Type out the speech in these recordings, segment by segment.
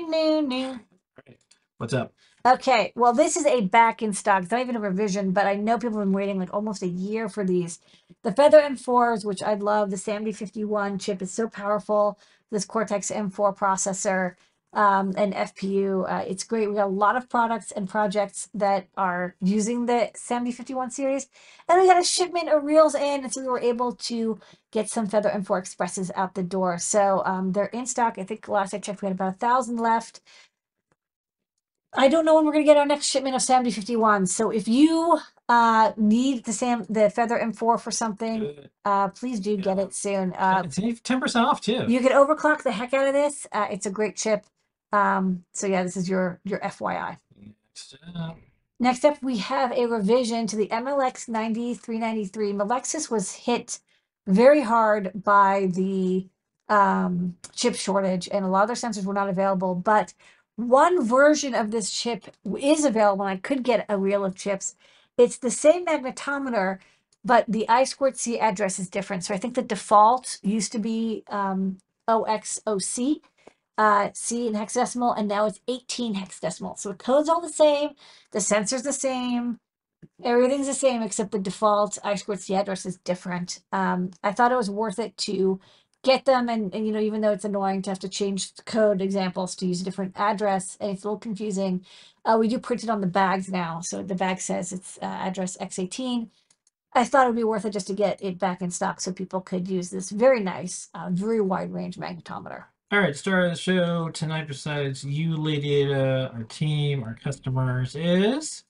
new, new, new. What's up? Okay, well, this is a back in stock. It's not even a revision, but I know people have been waiting like almost a year for these. The Feather M4s, which I love, the SAMD 51 chip is so powerful. This Cortex M4 processor um, and FPU, uh, it's great. We got a lot of products and projects that are using the SAMD 51 series. And we got a shipment of reels in, and so we were able to get some Feather M4 Expresses out the door. So um, they're in stock. I think last I checked, we had about a thousand left. I don't know when we're gonna get our next shipment of SAMD 51. So if you uh need the Sam the Feather M4 for something, uh please do get it soon. Uh It's ten percent off too. you can overclock the heck out of this. Uh it's a great chip. Um so yeah, this is your your FYI. Next up. Next up, we have a revision to the MLX 9393. Melexis was hit very hard by the um, chip shortage, and a lot of their sensors were not available. But one version of this chip is available, and I could get a reel of chips. It's the same magnetometer, but the I squared C address is different. So I think the default used to be um, OXOC uh, C in hexadecimal, and now it's 18 hexadecimal. So the code's all the same, the sensor's the same, everything's the same except the default I squared C address is different. Um, I thought it was worth it to get them, and, and you know, even though it's annoying to have to change code examples to use a different address, and it's a little confusing, uh, we do print it on the bags now. So the bag says it's uh, address X18. I thought it would be worth it just to get it back in stock so people could use this very nice, uh, very wide range magnetometer. All right, star of the show tonight. Besides you, Lady Ada, our team, our customers is.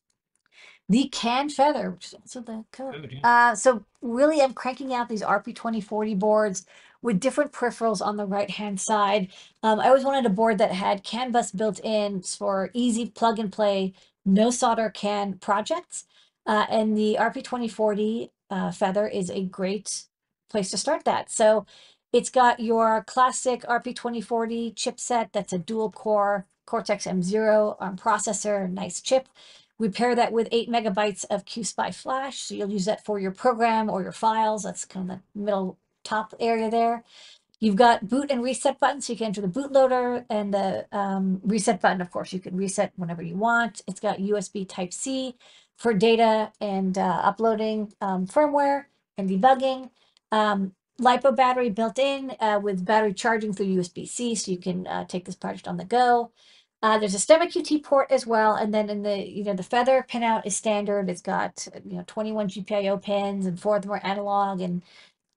The can feather, which is also the code. Code, yeah. Uh, so really, I'm cranking out these RP2040 boards with different peripherals on the right hand side. Um, I always wanted a board that had CAN bus built in for easy plug and play, no solder can projects. Uh, and the RP2040 uh, feather is a great place to start that. So it's got your classic RP2040 chipset that's a dual core Cortex M0 ARM processor, nice chip. We pair that with eight megabytes of QSPI flash. So you'll use that for your program or your files. That's kind of the middle top area there. You've got boot and reset buttons. So you can enter the bootloader and the um, reset button. Of course, you can reset whenever you want. It's got USB type C for data and uh, uploading um, firmware and debugging. Um, LiPo battery built in uh, with battery charging through USB-C, so you can uh, take this project on the go. Uh, there's a STEMMA QT port as well, and then in the you know the Feather pinout is standard. It's got you know 21 GPIO pins, and four of them are analog, and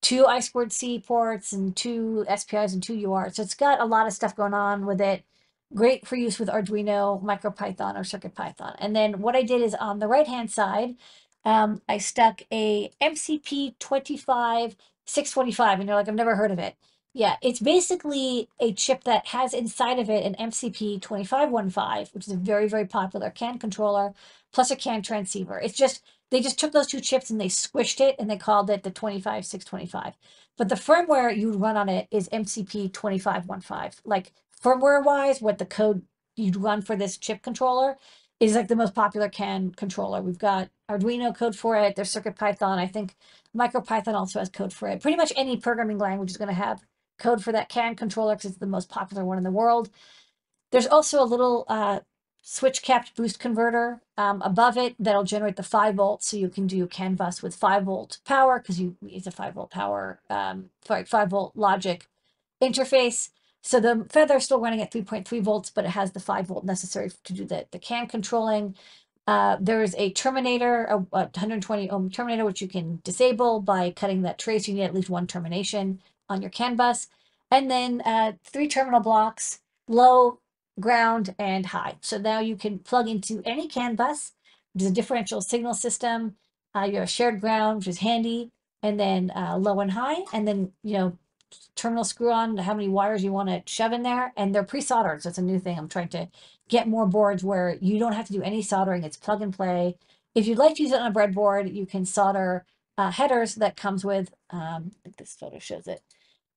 two I squared C ports, and two SPIs and two UARTs. So it's got a lot of stuff going on with it. Great for use with Arduino, MicroPython, or CircuitPython. And then what I did is on the right hand side, um, I stuck a MCP 25 645 and you're like i've never heard of it. Yeah it's basically a chip that has inside of it an mcp 2515 which is a very very popular can controller plus a can transceiver. It's just they just took those two chips and they squished it and they called it the 25625 but the firmware you would run on it is mcp 2515 like firmware wise what the code you'd run for this chip controller is like the most popular can controller we've got arduino code for it there's circuit python i think MicroPython also has code for it. Pretty much any programming language is going to have code for that CAN controller because it's the most popular one in the world. There's also a little uh, switch capped boost converter um, above it that'll generate the 5 volts so you can do CAN bus with 5 volt power because you it's a 5 volt power, um, sorry, 5 volt logic interface. So the Feather is still running at 3.3 volts, but it has the 5 volt necessary to do the, the CAN controlling. Uh, there's a terminator, a, a 120 ohm terminator, which you can disable by cutting that trace. You need at least one termination on your CAN bus. And then uh, three terminal blocks, low, ground, and high. So now you can plug into any CAN bus, is a differential signal system. Uh, you have shared ground, which is handy, and then uh, low and high. And then, you know, terminal screw on how many wires you want to shove in there. And they're pre-soldered. So it's a new thing. I'm trying to get more boards where you don't have to do any soldering. It's plug and play. If you'd like to use it on a breadboard, you can solder uh, headers that comes with, um, I think this photo shows it.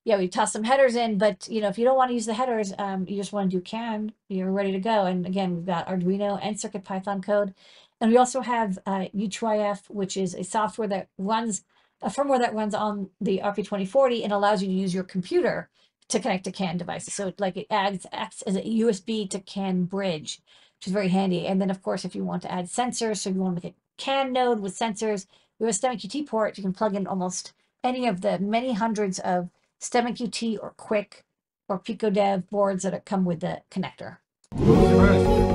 Yeah, we toss some headers in, but you know, if you don't want to use the headers, um, you just want to do CAN, you're ready to go. And again, we've got Arduino and circuit python code. And we also have uh, U2IF, which is a software that runs, a firmware that runs on the RP2040 and allows you to use your computer to connect to CAN devices. So it, like it adds acts as a USB to CAN bridge, which is very handy. And then of course, if you want to add sensors, so you want to make a CAN node with sensors, you have a STEMMA QT port, you can plug in almost any of the many hundreds of STEMMA QT or Qwiic or PiicoDev boards that come with the connector. Alright.